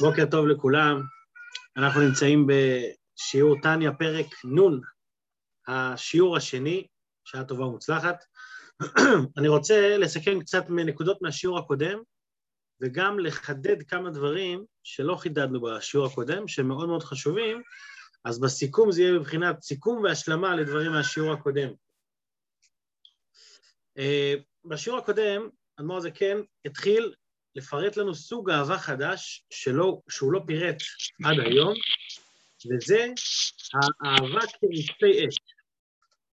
בוקר טוב לכולם, אנחנו נמצאים בשיעור טניה, פרק נ', השיעור השני, שעה טובה ומוצלחת. אני רוצה לסכם קצת מנקודות מהשיעור הקודם, וגם לחדד כמה דברים שלא חידדנו בשיעור הקודם, שהם מאוד מאוד חשובים, אז בסיכום זה יהיה מבחינת סיכום והשלמה לדברים מהשיעור הקודם. אה, בשיעור הקודם, אדמו"ר הזקן התחיל לפרט לנו סוג אהבה חדש שלא, שהוא לא פירט עד היום, וזה האהבה כרצפי אש.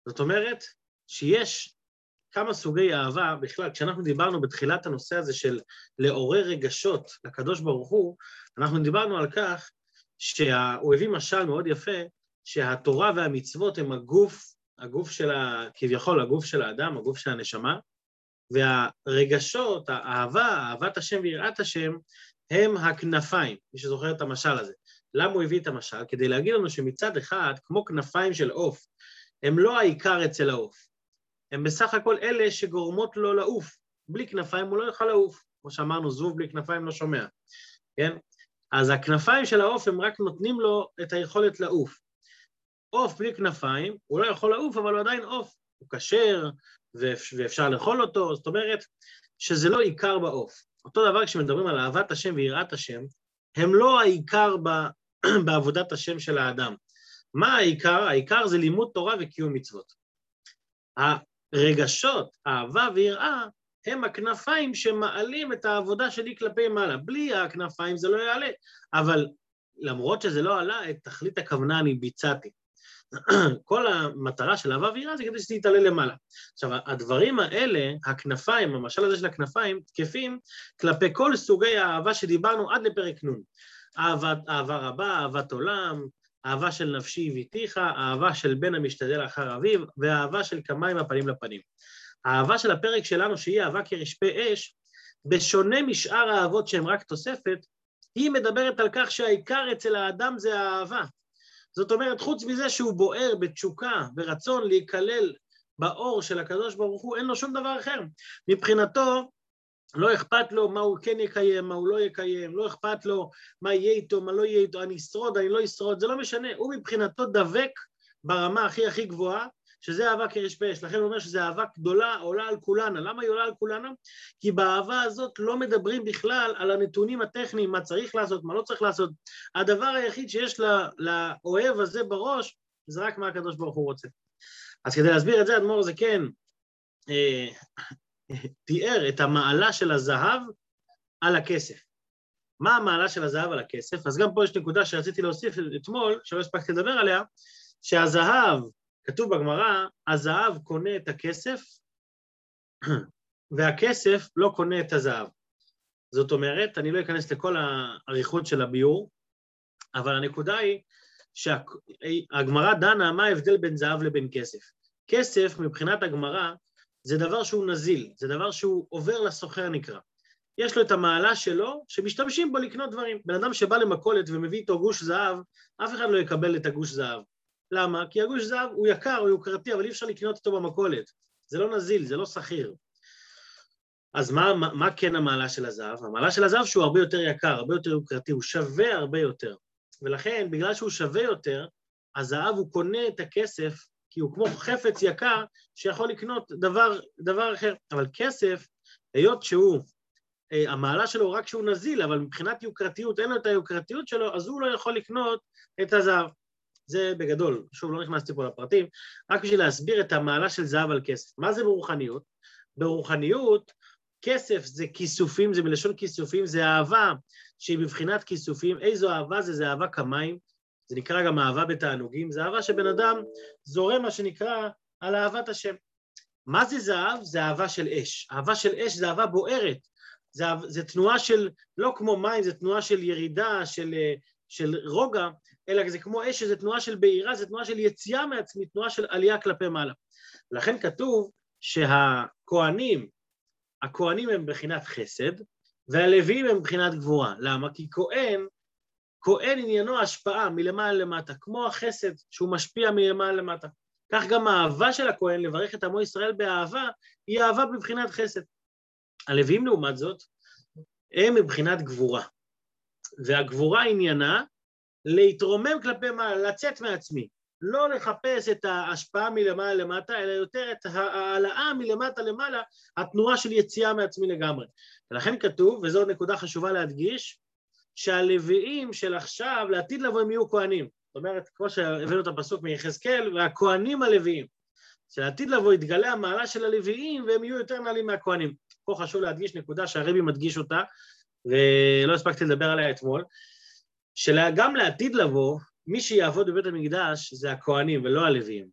זאת אומרת שיש כמה סוגי אהבה, בכלל, כשאנחנו דיברנו בתחילת הנושא הזה של לעורר רגשות לקדוש ברוך הוא, אנחנו דיברנו על כך שהוא הביא משל מאוד יפה, שהתורה והמצוות הם הגוף, הגוף של ה... כביכול הגוף של האדם, הגוף של הנשמה, והרגשות, האהבה, אהבת השם ויראת השם, הם הכנפיים, מי שזוכר את המשל הזה. למה הוא הביא את המשל? כדי להגיד לנו שמצד אחד, כמו כנפיים של עוף, הם לא העיקר אצל העוף, הם בסך הכל אלה שגורמות לו לעוף. בלי כנפיים הוא לא יוכל לעוף. כמו שאמרנו, זבוב בלי כנפיים לא שומע, כן? אז הכנפיים של העוף הם רק נותנים לו את היכולת לעוף. עוף בלי כנפיים, הוא לא יכול לעוף, אבל הוא עדיין עוף. הוא כשר, ואפשר לאכול אותו, זאת אומרת שזה לא עיקר בעוף. אותו דבר כשמדברים על אהבת השם ויראת השם, הם לא העיקר ב, בעבודת השם של האדם. מה העיקר? העיקר זה לימוד תורה וקיום מצוות. הרגשות, אהבה ויראה, הם הכנפיים שמעלים את העבודה שלי כלפי מעלה. בלי הכנפיים זה לא יעלה, אבל למרות שזה לא עלה, את תכלית הכוונה אני ביצעתי. כל המטרה של אהבה ויראה זה כדי שזה יתעלה למעלה. עכשיו, הדברים האלה, הכנפיים, המשל הזה של הכנפיים, תקפים כלפי כל סוגי האהבה שדיברנו עד לפרק נ'. אהבה, אהבה רבה, אהבת עולם, אהבה של נפשי הביתיך, אהבה של בן המשתדל אחר אביו, ואהבה של כמיים הפנים לפנים. האהבה של הפרק שלנו, שהיא אהבה כרשפי אש, בשונה משאר האהבות שהן רק תוספת, היא מדברת על כך שהעיקר אצל האדם זה האהבה. זאת אומרת, חוץ מזה שהוא בוער בתשוקה, ברצון להיכלל באור של הקדוש ברוך הוא, אין לו שום דבר אחר. מבחינתו, לא אכפת לו מה הוא כן יקיים, מה הוא לא יקיים, לא אכפת לו מה יהיה איתו, מה לא יהיה איתו, אני אשרוד, אני לא אשרוד, זה לא משנה, הוא מבחינתו דבק ברמה הכי הכי גבוהה, שזה אהבה כרשפה אש. לכן הוא אומר שזו אהבה גדולה, עולה על כולנה. למה היא עולה על כולנה? כי באהבה הזאת לא מדברים בכלל על הנתונים הטכניים, מה צריך לעשות, מה לא צריך לעשות. הדבר היחיד שיש לאוהב הזה בראש, זה רק מה הקדוש ברוך הוא רוצה. אז כדי להסביר את זה, אדמו"ר זה כן אה, תיאר את המעלה של הזהב על הכסף. מה המעלה של הזהב על הכסף? אז גם פה יש נקודה שרציתי להוסיף אתמול, שלא הספקתי לדבר עליה, שהזהב כתוב בגמרא, הזהב קונה את הכסף, והכסף לא קונה את הזהב. זאת אומרת, אני לא אכנס לכל האריכות של הביור, אבל הנקודה היא שהגמרא דנה מה ההבדל בין זהב לבין כסף. כסף, מבחינת הגמרא, זה דבר שהוא נזיל, זה דבר שהוא עובר לסוחר נקרא. יש לו את המעלה שלו, שמשתמשים בו לקנות דברים. בן אדם שבא למכולת ומביא איתו גוש זהב, אף אחד לא יקבל את הגוש זהב. למה? כי הגוש זהב הוא יקר, הוא יוקרתי, אבל אי אפשר לקנות אותו במכולת. זה לא נזיל, זה לא שכיר. אז מה, מה, מה כן המעלה של הזהב? המעלה של הזהב שהוא הרבה יותר יקר, הרבה יותר יוקרתי, הוא שווה הרבה יותר. ולכן, בגלל שהוא שווה יותר, הזהב הוא קונה את הכסף, כי הוא כמו חפץ יקר שיכול לקנות דבר, דבר אחר. אבל כסף, היות שהוא, אה, המעלה שלו רק שהוא נזיל, אבל מבחינת יוקרתיות, אין לו את היוקרתיות שלו, אז הוא לא יכול לקנות את הזהב. זה בגדול, שוב, לא נכנסתי פה לפרטים, רק בשביל להסביר את המעלה של זהב על כסף. מה זה ברוחניות? ברוחניות, כסף זה כיסופים, זה מלשון כיסופים, זה אהבה שהיא בבחינת כיסופים. איזו אהבה זה? זה אהבה כמים, זה נקרא גם אהבה בתענוגים, זה אהבה שבן אדם זורם, מה שנקרא, על אהבת השם. מה זה זהב? זה אהבה של אש. אהבה של אש זה אהבה בוערת. זה, זה תנועה של, לא כמו מים, זה תנועה של ירידה, של, של רוגע, אלא זה כמו אש, זה תנועה של בעירה, זה תנועה של יציאה מעצמי, תנועה של עלייה כלפי מעלה. לכן כתוב שהכוהנים, הכוהנים הם מבחינת חסד, והלוויים הם מבחינת גבורה. למה? כי כהן, כהן עניינו השפעה מלמעלה למטה, כמו החסד שהוא משפיע מלמעלה למטה. כך גם האהבה של הכהן לברך את עמו ישראל באהבה, היא אהבה בבחינת חסד. הלוויים לעומת זאת, הם מבחינת גבורה. והגבורה עניינה להתרומם כלפי מעלה, לצאת מעצמי, לא לחפש את ההשפעה מלמעלה למטה, אלא יותר את ההעלאה מלמטה למעלה, התנועה של יציאה מעצמי לגמרי. ולכן כתוב, וזו נקודה חשובה להדגיש, שהלוויים של עכשיו, לעתיד לבוא הם יהיו כהנים. זאת אומרת, כמו שהבאנו את הפסוק מיחזקאל, והכהנים הלוויים. שלעתיד לבוא יתגלה המעלה של הלוויים והם יהיו יותר נעלים מהכהנים. פה חשוב להדגיש נקודה שהרבי מדגיש אותה, ולא הספקתי לדבר עליה אתמול, שגם לעתיד לבוא, מי שיעבוד בבית המקדש זה הכהנים ולא הלוויים.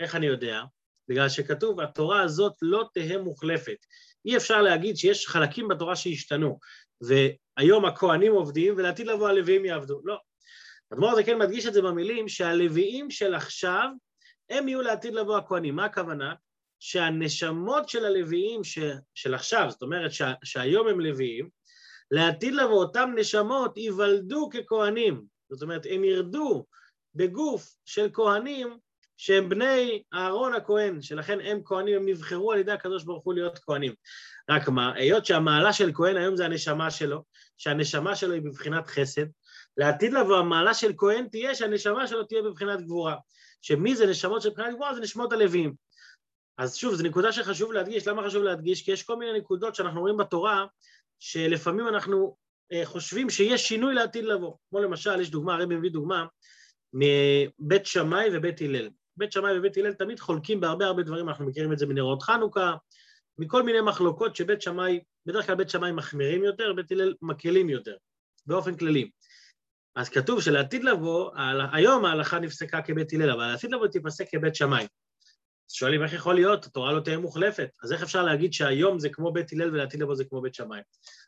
איך אני יודע? בגלל שכתוב, התורה הזאת לא תהא מוחלפת. אי אפשר להגיד שיש חלקים בתורה שהשתנו, והיום הכהנים עובדים ולעתיד לבוא הלוויים יעבדו. לא. אדמו"ר זה כן מדגיש את זה במילים שהלוויים של עכשיו, הם יהיו לעתיד לבוא הכהנים. מה הכוונה? שהנשמות של הלוויים ש... של עכשיו, זאת אומרת שה... שהיום הם לוויים, לעתיד לבוא אותם נשמות ייוולדו ככהנים, זאת אומרת הם ירדו בגוף של כהנים שהם בני אהרון הכהן, שלכן הם כהנים, הם נבחרו על ידי הקדוש ברוך הוא להיות כהנים. רק מה, היות שהמעלה של כהן היום זה הנשמה שלו, שהנשמה שלו היא בבחינת חסד, לעתיד לבוא המעלה של כהן תהיה שהנשמה שלו תהיה בבחינת גבורה. שמי זה נשמות של בחינת גבורה? זה נשמות הלוויים. אז שוב, זו נקודה שחשוב להדגיש, למה חשוב להדגיש? כי יש כל מיני נקודות שאנחנו רואים בתורה שלפעמים אנחנו אה, חושבים שיש שינוי לעתיד לבוא. כמו למשל, יש דוגמה, הרבי מביא דוגמה מבית שמאי ובית הלל. בית שמאי ובית הלל תמיד חולקים בהרבה הרבה דברים, אנחנו מכירים את זה מנרות חנוכה, מכל מיני מחלוקות שבית שמאי, בדרך כלל בית שמאי מחמירים יותר, בית הלל מקלים יותר, באופן כללי. אז כתוב שלעתיד לבוא, היום ההלכה נפסקה כבית הלל, אבל לעתיד לבוא תיפסק כבית שמאי. אז שואלים איך יכול להיות, התורה לא תהיה מוחלפת, אז איך אפשר להגיד שהיום זה כמו בית הלל ולעתיד לבוא זה כמו בית שמאי?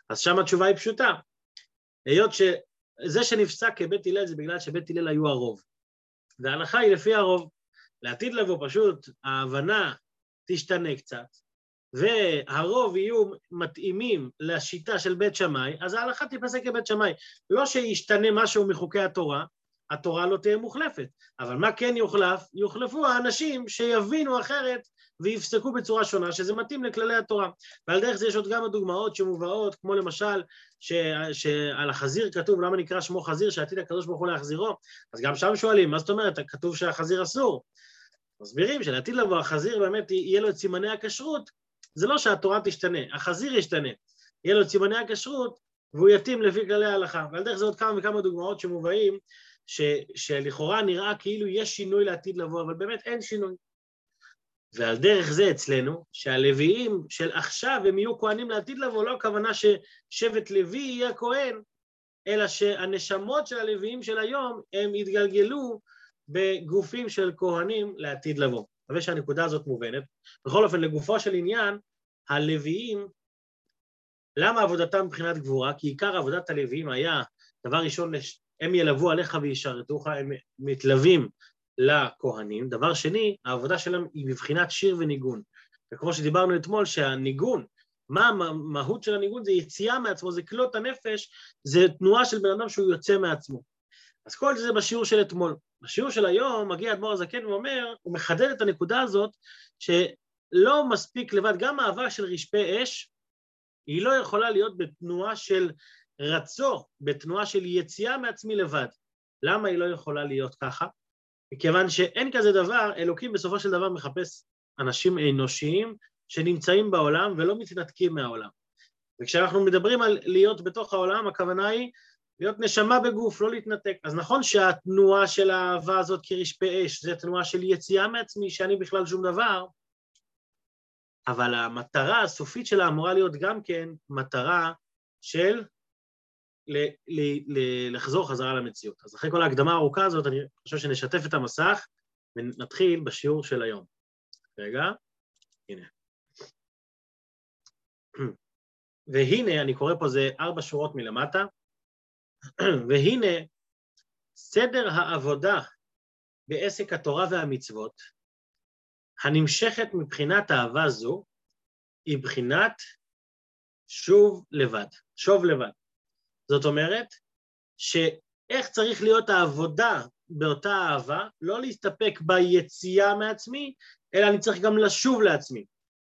אז שם התשובה היא פשוטה, היות שזה שנפסק כבית הלל זה בגלל שבית הלל היו הרוב, וההלכה היא לפי הרוב, לעתיד לבוא פשוט ההבנה תשתנה קצת, והרוב יהיו מתאימים לשיטה של בית שמאי, אז ההלכה תיפסק כבית שמאי. לא שישתנה משהו מחוקי התורה, התורה לא תהיה מוחלפת. אבל מה כן יוחלף? יוחלפו האנשים שיבינו אחרת ויפסקו בצורה שונה, שזה מתאים לכללי התורה. ועל דרך זה יש עוד כמה דוגמאות שמובאות, כמו למשל, ש... שעל החזיר כתוב, למה נקרא שמו חזיר, שעתיד הקדוש ברוך הוא להחזירו? אז גם שם שואלים, מה זאת אומרת? כתוב שהחזיר אסור. מסבירים שלעתיד לבוא החזיר באמת יהיה לו את סימני הכשרות, זה לא שהתורה תשתנה, החזיר ישתנה. יהיה לו את סימני הכשרות והוא יתאים לפי כללי ההלכה. ועל דרך זה עוד כמה וכמה דוגמאות שמובאים ש, שלכאורה נראה כאילו יש שינוי לעתיד לבוא, אבל באמת אין שינוי. ועל דרך זה אצלנו, שהלוויים של עכשיו הם יהיו כהנים לעתיד לבוא, לא הכוונה ששבט לוי יהיה כהן, אלא שהנשמות של הלוויים של היום הם יתגלגלו בגופים של כהנים לעתיד לבוא. מקווה שהנקודה הזאת מובנת. בכל אופן, לגופו של עניין, הלוויים, למה עבודתם מבחינת גבורה? כי עיקר עבודת הלוויים היה, דבר ראשון, הם ילוו עליך וישרתוך, הם מתלווים לכהנים. דבר שני, העבודה שלהם היא בבחינת שיר וניגון. וכמו שדיברנו אתמול, שהניגון, מה המהות של הניגון? זה יציאה מעצמו, זה כלות הנפש, זה תנועה של בן אדם שהוא יוצא מעצמו. אז כל זה בשיעור של אתמול. בשיעור של היום מגיע אדמו"ר הזקן ואומר, הוא מחדד את הנקודה הזאת, שלא מספיק לבד, גם אהבה של רשפי אש, היא לא יכולה להיות בתנועה של רצו, בתנועה של יציאה מעצמי לבד. למה היא לא יכולה להיות ככה? מכיוון שאין כזה דבר, אלוקים בסופו של דבר מחפש אנשים אנושיים שנמצאים בעולם ולא מתנתקים מהעולם. וכשאנחנו מדברים על להיות בתוך העולם, הכוונה היא להיות נשמה בגוף, לא להתנתק. אז נכון שהתנועה של האהבה הזאת כרשפי אש, זה תנועה של יציאה מעצמי, שאני בכלל שום דבר, אבל המטרה הסופית שלה אמורה להיות גם כן מטרה של ל- ל- ל- לחזור חזרה למציאות. אז אחרי כל ההקדמה הארוכה הזאת, אני חושב שנשתף את המסך ונתחיל בשיעור של היום. רגע, הנה. והנה, אני קורא פה זה ארבע שורות מלמטה, והנה סדר העבודה בעסק התורה והמצוות הנמשכת מבחינת אהבה זו היא בחינת שוב לבד, שוב לבד. זאת אומרת שאיך צריך להיות העבודה באותה אהבה, לא להסתפק ביציאה מעצמי, אלא אני צריך גם לשוב לעצמי.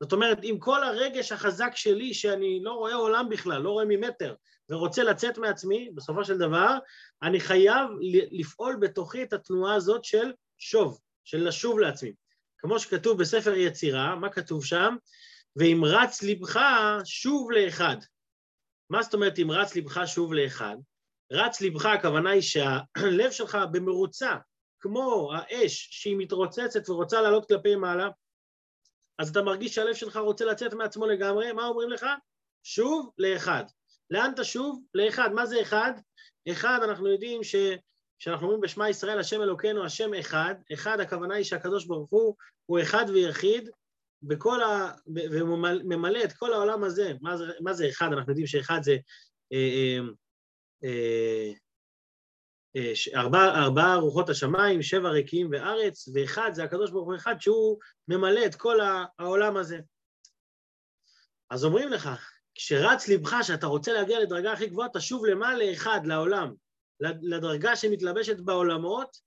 זאת אומרת, עם כל הרגש החזק שלי, שאני לא רואה עולם בכלל, לא רואה ממטר, ורוצה לצאת מעצמי, בסופו של דבר, אני חייב לפעול בתוכי את התנועה הזאת של שוב, של לשוב לעצמי. כמו שכתוב בספר יצירה, מה כתוב שם? ואם רץ לבך שוב לאחד. מה זאת אומרת אם רץ לבך שוב לאחד? רץ לבך, הכוונה היא שהלב שלך במרוצה, כמו האש שהיא מתרוצצת ורוצה לעלות כלפי מעלה, אז אתה מרגיש שהלב שלך רוצה לצאת מעצמו לגמרי, מה אומרים לך? שוב לאחד. לאן תשוב? לאחד. מה זה אחד? אחד, אנחנו יודעים ש... כשאנחנו אומרים בשמע ישראל, השם אלוקינו, השם אחד, אחד הכוונה היא שהקדוש ברוך הוא הוא אחד ויחיד, בכל ה... וממלא את כל העולם הזה. מה זה, מה זה אחד? אנחנו יודעים שאחד זה אה, אה, אה, ארבע, ארבע רוחות השמיים, שבע ריקים וארץ, ואחד זה הקדוש ברוך הוא אחד שהוא ממלא את כל העולם הזה. אז אומרים לך, כשרץ ליבך שאתה רוצה להגיע לדרגה הכי גבוהה, תשוב למעלה לאחד, לעולם, לדרגה שמתלבשת בעולמות,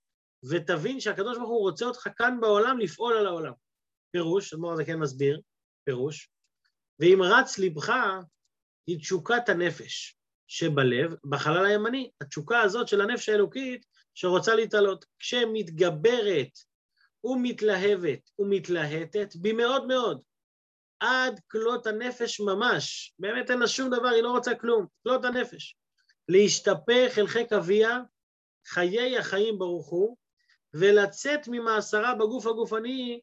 ותבין שהקדוש ברוך הוא רוצה אותך כאן בעולם לפעול על העולם. פירוש, אדמו"ר הזה כן מסביר, פירוש, ואם רץ ליבך היא תשוקת הנפש. שבלב, בחלל הימני, התשוקה הזאת של הנפש האלוקית שרוצה להתעלות. כשמתגברת ומתלהבת ומתלהטת במאוד מאוד, עד כלות הנפש ממש, באמת אין לה שום דבר, היא לא רוצה כלום, כלות הנפש. להשתפך אל חיק אביה, חיי החיים ברוך הוא, ולצאת ממאסרה בגוף הגופני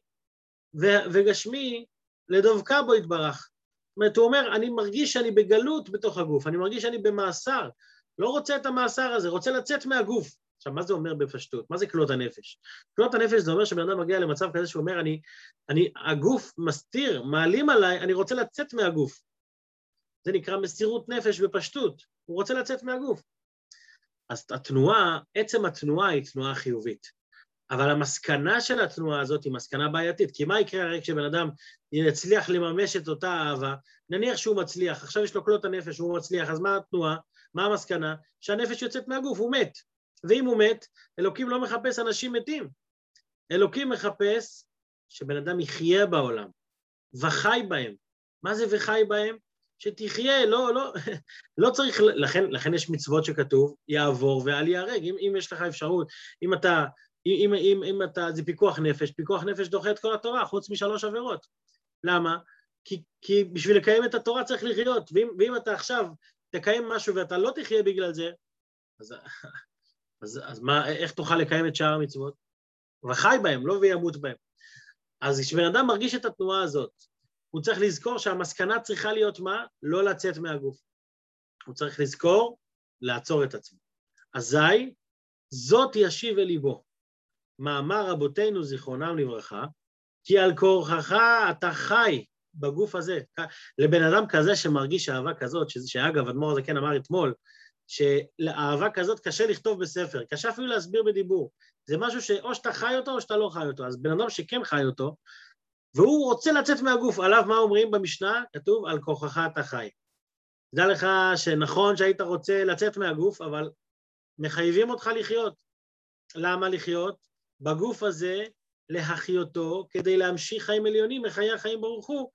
וגשמי לדבקה בו יתברך. אומרת, הוא אומר, אני מרגיש שאני בגלות בתוך הגוף, אני מרגיש שאני במאסר, לא רוצה את המאסר הזה, רוצה לצאת מהגוף. עכשיו, מה זה אומר בפשטות? מה זה כלות הנפש? כלות הנפש זה אומר שבן אדם מגיע למצב כזה שהוא אומר, אני, אני, הגוף מסתיר, מעלים עליי, אני רוצה לצאת מהגוף. זה נקרא מסירות נפש בפשטות, הוא רוצה לצאת מהגוף. אז התנועה, עצם התנועה היא תנועה חיובית. אבל המסקנה של התנועה הזאת היא מסקנה בעייתית, כי מה יקרה הרי כשבן אדם יצליח לממש את אותה אהבה, נניח שהוא מצליח, עכשיו יש לו כלות הנפש, הוא מצליח, אז מה התנועה? מה המסקנה? שהנפש יוצאת מהגוף, הוא מת. ואם הוא מת, אלוקים לא מחפש אנשים מתים. אלוקים מחפש שבן אדם יחיה בעולם, וחי בהם. מה זה וחי בהם? שתחיה, לא, לא, לא צריך, לכן, לכן יש מצוות שכתוב, יעבור ואל ייהרג. אם, אם יש לך אפשרות, אם אתה אם, אם, אם אתה, זה פיקוח נפש, פיקוח נפש דוחה את כל התורה, חוץ משלוש עבירות. למה? כי, כי בשביל לקיים את התורה צריך לחיות, ואם, ואם אתה עכשיו תקיים משהו ואתה לא תחיה בגלל זה, אז, אז, אז מה, איך תוכל לקיים את שאר המצוות? וחי בהם, לא וימות בהם. אז כשבן אדם מרגיש את התנועה הזאת, הוא צריך לזכור שהמסקנה צריכה להיות מה? לא לצאת מהגוף. הוא צריך לזכור לעצור את עצמו. אזי זאת ישיב אל ליבו. מאמר רבותינו זיכרונם לברכה, כי על כורחך אתה חי בגוף הזה. לבן אדם כזה שמרגיש אהבה כזאת, שאגב, אדמו"ר הזה כן אמר אתמול, שלאהבה כזאת קשה לכתוב בספר, קשה אפילו להסביר בדיבור. זה משהו שאו שאתה חי אותו או שאתה לא חי אותו. אז בן אדם שכן חי אותו, והוא רוצה לצאת מהגוף, עליו מה אומרים במשנה? כתוב, על כורחך אתה חי. דע לך שנכון שהיית רוצה לצאת מהגוף, אבל מחייבים אותך לחיות. למה לחיות? בגוף הזה להחיותו כדי להמשיך חיים עליונים מחיי החיים ברוך הוא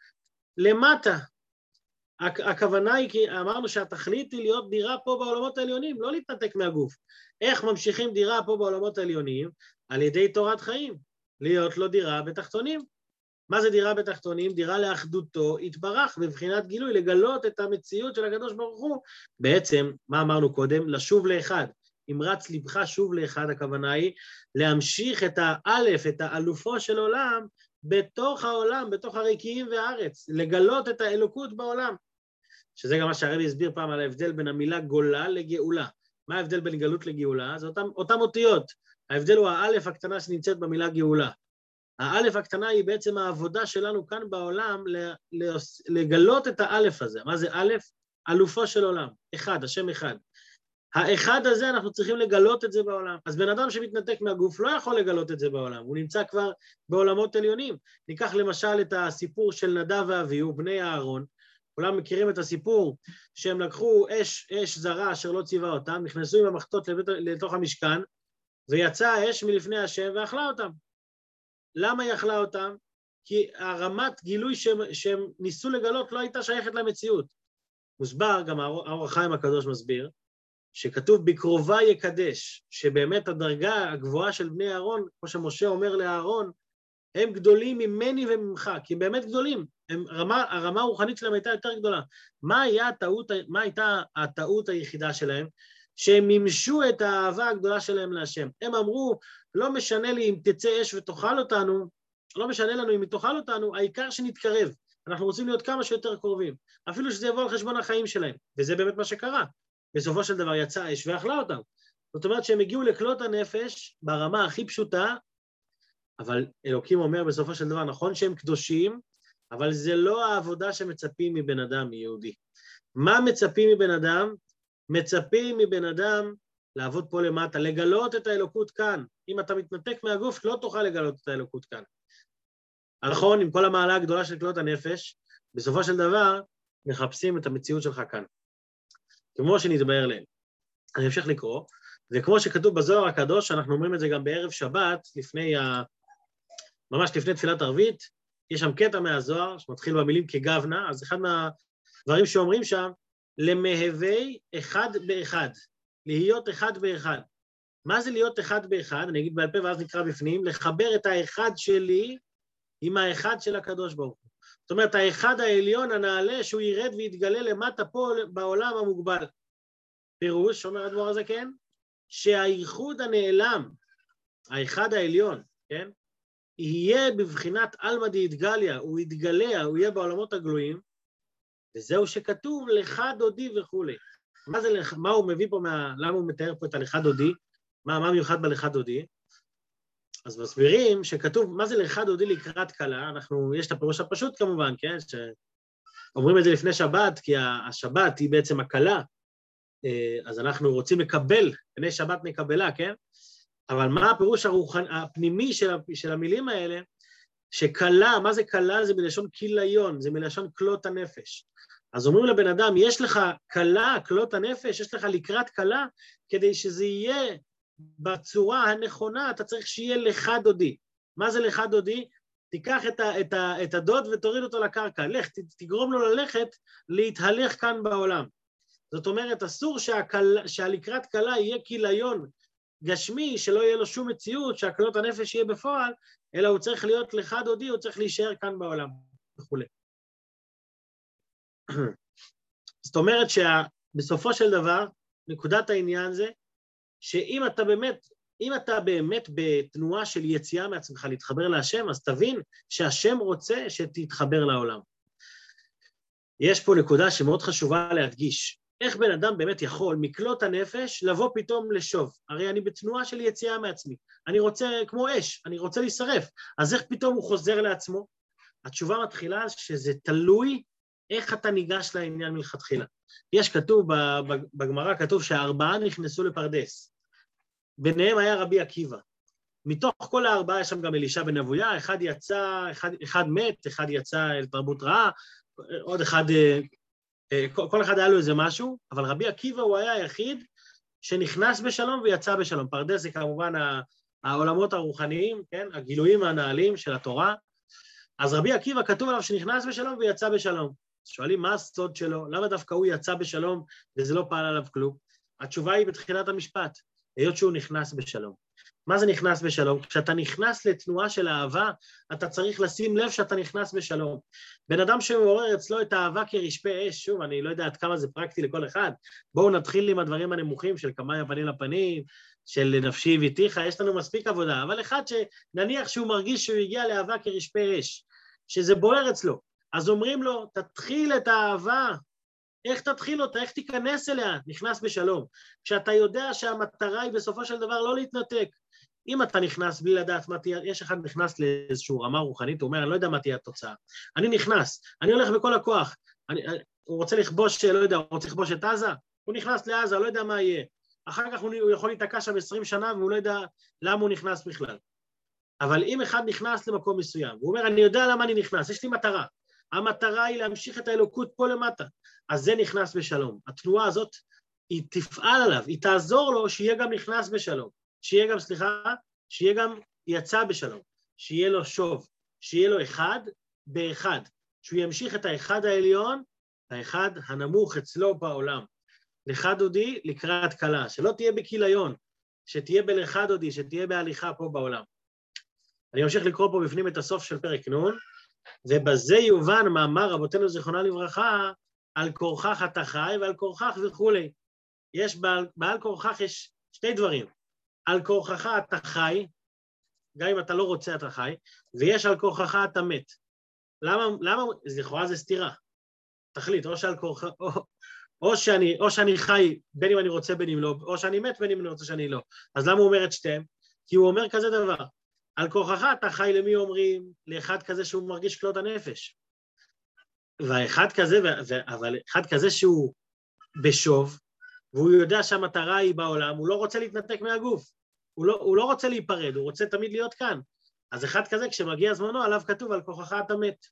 למטה. הכוונה היא, כי אמרנו שהתכלית היא להיות דירה פה בעולמות העליונים, לא להתנתק מהגוף. איך ממשיכים דירה פה בעולמות העליונים? על ידי תורת חיים, להיות לו דירה בתחתונים. מה זה דירה בתחתונים? דירה לאחדותו יתברך בבחינת גילוי, לגלות את המציאות של הקדוש ברוך הוא. בעצם, מה אמרנו קודם? לשוב לאחד. אם רץ לבך שוב לאחד, הכוונה היא להמשיך את האלף, את האלופו של עולם, בתוך העולם, בתוך הרקיעים והארץ, לגלות את האלוקות בעולם. שזה גם מה שהרבי הסביר פעם על ההבדל בין המילה גולה לגאולה. מה ההבדל בין גלות לגאולה? זה אותם, אותם אותיות. ההבדל הוא האלף הקטנה שנמצאת במילה גאולה. האלף הקטנה היא בעצם העבודה שלנו כאן בעולם לגלות את האלף הזה. מה זה אלף? אלופו של עולם. אחד, השם אחד. האחד הזה, אנחנו צריכים לגלות את זה בעולם. אז בן אדם שמתנתק מהגוף לא יכול לגלות את זה בעולם, הוא נמצא כבר בעולמות עליונים. ניקח למשל את הסיפור של נדב ואביהו, בני אהרון, כולם מכירים את הסיפור שהם לקחו אש, אש זרה אשר לא ציווה אותם, נכנסו עם המחטות לבית, לתוך המשכן, ויצאה האש מלפני השם ואכלה אותם. למה היא אכלה אותם? כי הרמת גילוי שהם, שהם ניסו לגלות לא הייתה שייכת למציאות. מוסבר, גם האור החיים הקדוש מסביר, שכתוב בקרובה יקדש, שבאמת הדרגה הגבוהה של בני אהרון, כמו שמשה אומר לאהרון, הם גדולים ממני וממך, כי הם באמת גדולים, הם, רמה, הרמה הרוחנית שלהם הייתה יותר גדולה. מה, היה הטעות, מה הייתה הטעות היחידה שלהם? שהם מימשו את האהבה הגדולה שלהם להשם. הם אמרו, לא משנה לי אם תצא אש ותאכל אותנו, לא משנה לנו אם היא תאכל אותנו, העיקר שנתקרב. אנחנו רוצים להיות כמה שיותר קרובים, אפילו שזה יבוא על חשבון החיים שלהם, וזה באמת מה שקרה. בסופו של דבר יצא אש ואכלה אותם. זאת אומרת שהם הגיעו לכלות הנפש ברמה הכי פשוטה, אבל אלוקים אומר בסופו של דבר, נכון שהם קדושים, אבל זה לא העבודה שמצפים מבן אדם, מיהודי. מה מצפים מבן אדם? מצפים מבן אדם לעבוד פה למטה, לגלות את האלוקות כאן. אם אתה מתנתק מהגוף, לא תוכל לגלות את האלוקות כאן. נכון, עם כל המעלה הגדולה של כלות הנפש, בסופו של דבר מחפשים את המציאות שלך כאן. כמו שנתבהר להם. אני אמשיך לקרוא, וכמו שכתוב בזוהר הקדוש, אנחנו אומרים את זה גם בערב שבת, לפני ה... ממש לפני תפילת ערבית, יש שם קטע מהזוהר שמתחיל במילים כגוונה, אז אחד מהדברים שאומרים שם, למהווה אחד באחד, להיות אחד באחד. מה זה להיות אחד באחד? אני אגיד בעל פה ואז נקרא בפנים, לחבר את האחד שלי עם האחד של הקדוש ברוך. זאת אומרת, האחד העליון הנעלה שהוא ירד ויתגלה למטה פה בעולם המוגבל. פירוש, אומר הדבר הזה, כן? שהייחוד הנעלם, האחד העליון, כן? יהיה בבחינת עלמא דאיתגליה, הוא יתגלה, הוא יהיה בעולמות הגלויים, וזהו שכתוב לך דודי וכולי. מה זה, מה הוא מביא פה, מה, למה הוא מתאר פה את הלכה דודי? מה, מה מיוחד בלכה דודי? אז מסבירים שכתוב, מה זה לך דודי לקראת כלה? אנחנו, יש את הפירוש הפשוט כמובן, כן? שאומרים את זה לפני שבת, כי השבת היא בעצם הכלה, אה, אז אנחנו רוצים לקבל, בני שבת נקבלה, כן? אבל מה הפירוש הרוחנ... הפנימי של, של המילים האלה? שכלה, מה זה כלה? זה מלשון כיליון, זה מלשון כלות הנפש. אז אומרים לבן אדם, יש לך כלה, כלות הנפש, יש לך לקראת כלה, כדי שזה יהיה בצורה הנכונה, אתה צריך שיהיה לך דודי. מה זה לך דודי? תיקח את, ה, את, ה, את הדוד ותוריד אותו לקרקע, לך, ת, תגרום לו ללכת, להתהלך כאן בעולם. זאת אומרת, אסור שהקל, שהלקראת כלה יהיה כיליון גשמי, שלא יהיה לו שום מציאות, שהקלות הנפש יהיה בפועל, אלא הוא צריך להיות לך דודי, הוא צריך להישאר כאן בעולם, וכולי. זאת אומרת שבסופו של דבר, נקודת העניין זה שאם אתה באמת, אם אתה באמת בתנועה של יציאה מעצמך להתחבר להשם, אז תבין שהשם רוצה שתתחבר לעולם. יש פה נקודה שמאוד חשובה להדגיש. איך בן אדם באמת יכול מקלות הנפש לבוא פתאום לשוב? הרי אני בתנועה של יציאה מעצמי. אני רוצה, כמו אש, אני רוצה להישרף. אז איך פתאום הוא חוזר לעצמו? התשובה מתחילה שזה תלוי איך אתה ניגש לעניין מלכתחילה. יש כתוב, בגמרא כתוב שהארבעה נכנסו לפרדס. ביניהם היה רבי עקיבא. מתוך כל הארבעה יש שם גם אלישע בן אבויה, אחד יצא, אחד, אחד מת, אחד יצא אל תרבות רעה, עוד אחד, אה, אה, כל, אחד היה לו איזה משהו, אבל רבי עקיבא הוא היה היחיד שנכנס בשלום ויצא בשלום. פרדס זה כמובן העולמות הרוחניים, כן? הגילויים הנעלים של התורה. אז רבי עקיבא כתוב עליו שנכנס בשלום ויצא בשלום. שואלים מה הסוד שלו, למה דווקא הוא יצא בשלום וזה לא פעל עליו כלום? התשובה היא בתחילת המשפט. היות שהוא נכנס בשלום. מה זה נכנס בשלום? כשאתה נכנס לתנועה של אהבה, אתה צריך לשים לב שאתה נכנס בשלום. בן אדם שמעורר אצלו את האהבה כרשפי אש, שוב, אני לא יודע עד כמה זה פרקטי לכל אחד, בואו נתחיל עם הדברים הנמוכים של כמה יפנים לפנים, של נפשי הביתיך, יש לנו מספיק עבודה, אבל אחד שנניח שהוא מרגיש שהוא הגיע לאהבה כרשפי אש, שזה בוער אצלו, אז אומרים לו, תתחיל את האהבה איך תתחיל אותה, איך תיכנס אליה, נכנס בשלום. כשאתה יודע שהמטרה היא בסופו של דבר לא להתנתק. אם אתה נכנס בלי לדעת מה תהיה, יש אחד נכנס לאיזושהי רמה רוחנית, הוא אומר, אני לא יודע מה תהיה התוצאה. אני נכנס, אני הולך בכל הכוח. אני, הוא רוצה לכבוש, לא יודע, הוא רוצה לכבוש את עזה? הוא נכנס לעזה, לא יודע מה יהיה. אחר כך הוא יכול להיתקע שם עשרים שנה והוא לא יודע למה הוא נכנס בכלל. אבל אם אחד נכנס למקום מסוים, והוא אומר, אני יודע למה אני נכנס, יש לי מטרה. המטרה היא להמשיך את האלוקות פה למטה. אז זה נכנס בשלום. התנועה הזאת, היא תפעל עליו, היא תעזור לו שיהיה גם נכנס בשלום. שיהיה גם, סליחה, שיהיה גם יצא בשלום. שיהיה לו שוב, שיהיה לו אחד באחד, שהוא ימשיך את האחד העליון, האחד הנמוך אצלו בעולם. לך דודי לקראת כלה, שלא תהיה בכיליון, שתהיה בלך דודי, שתהיה בהליכה פה בעולם. אני אמשיך לקרוא פה בפנים את הסוף של פרק נ', ובזה יובן מאמר רבותינו זיכרונה לברכה, על כורכך אתה חי ועל כורכך וכולי. יש בעל, בעל כורכך יש שני דברים, על כורכך אתה חי, גם אם אתה לא רוצה אתה חי, ויש על כורכך אתה מת. למה, למה, לכאורה זה סתירה. תחליט, או שעל כורכך, או, או, שאני, או שאני חי בין אם אני רוצה בין אם לא, או שאני מת בין אם אני רוצה שאני לא. אז למה הוא אומר את שתיהם? כי הוא אומר כזה דבר, על כורכך אתה חי למי אומרים? לאחד כזה שהוא מרגיש כלות הנפש. והאחד כזה, אבל אחד כזה שהוא בשוב, והוא יודע שהמטרה היא בעולם, הוא לא רוצה להתנתק מהגוף, הוא לא, הוא לא רוצה להיפרד, הוא רוצה תמיד להיות כאן. אז אחד כזה, כשמגיע זמנו, עליו כתוב על כוחך אתה מת.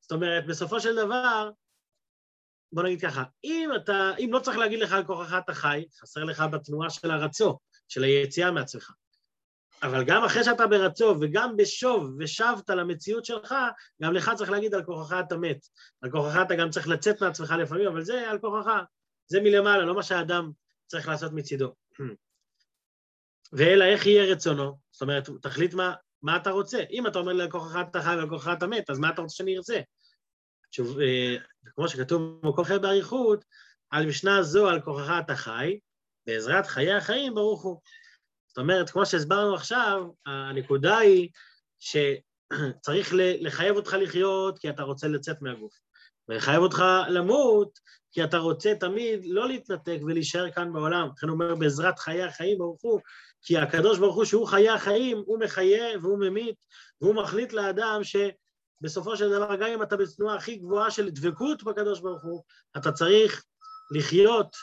זאת אומרת, בסופו של דבר, בוא נגיד ככה, אם אתה, אם לא צריך להגיד לך על כוחך אתה חי, חסר לך בתנועה של הרצו, של היציאה מעצמך. אבל גם אחרי שאתה ברצו וגם בשוב ושבת למציאות שלך, גם לך צריך להגיד על כוחך אתה מת. על כוחך אתה גם צריך לצאת מעצמך לפעמים, אבל זה על כוחך. זה מלמעלה, לא מה שהאדם צריך לעשות מצידו. ואלא איך יהיה רצונו? זאת אומרת, תחליט מה, מה אתה רוצה. אם אתה אומר לי על כוחך אתה חי ועל כוחך אתה מת, אז מה אתה רוצה שאני ארצה? שוב, אה, כמו שכתוב במקום אחר באריכות, על משנה זו על כוחך אתה חי, בעזרת חיי החיים ברוך הוא. אומרת, כמו שהסברנו עכשיו, הנקודה היא שצריך לחייב אותך לחיות כי אתה רוצה לצאת מהגוף, ולחייב אותך למות כי אתה רוצה תמיד לא להתנתק ולהישאר כאן בעולם. לכן הוא אומר, בעזרת חיי החיים ברוך הוא, כי הקדוש ברוך הוא, שהוא חיי החיים, הוא מחיה והוא ממית, והוא מחליט לאדם שבסופו של דבר, גם אם אתה בתנועה הכי גבוהה של דבקות בקדוש ברוך הוא, אתה צריך לחיות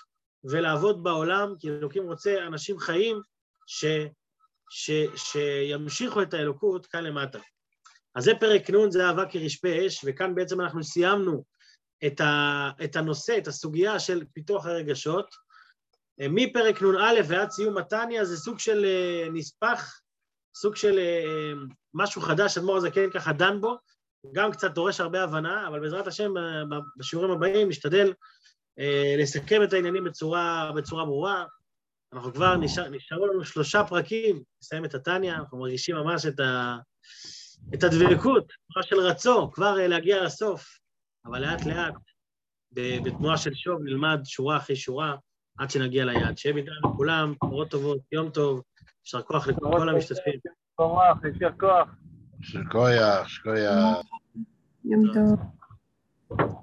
ולעבוד בעולם, כי אלוקים רוצה אנשים חיים ש, ש, שימשיכו את האלוקות כאן למטה. אז זה פרק נ', זה אהבה כרשפה וכאן בעצם אנחנו סיימנו את, ה, את הנושא, את הסוגיה של פיתוח הרגשות. מפרק נ"א ועד סיום מתניה זה סוג של אה, נספח, סוג של אה, משהו חדש, אדמו"ר הזה כן ככה דן בו, גם קצת דורש הרבה הבנה, אבל בעזרת השם אה, בשיעורים הבאים נשתדל לסכם את העניינים בצורה, בצורה ברורה. אנחנו כבר, נשאר, נשארו לנו שלושה פרקים, נסיים את התניא, אנחנו מרגישים ממש את, ה, את הדבקות, תנועה של רצון, כבר להגיע לסוף, אבל לאט לאט, בתנועה של שוב, נלמד שורה אחרי שורה, עד שנגיע ליעד. שיהיה בידיים לכולם, תמורות טובות, יום טוב, יישר כוח לכל המשתתפים. יישר כוח, יישר כוח. יישר כוח, יישר כוח. יום טוב.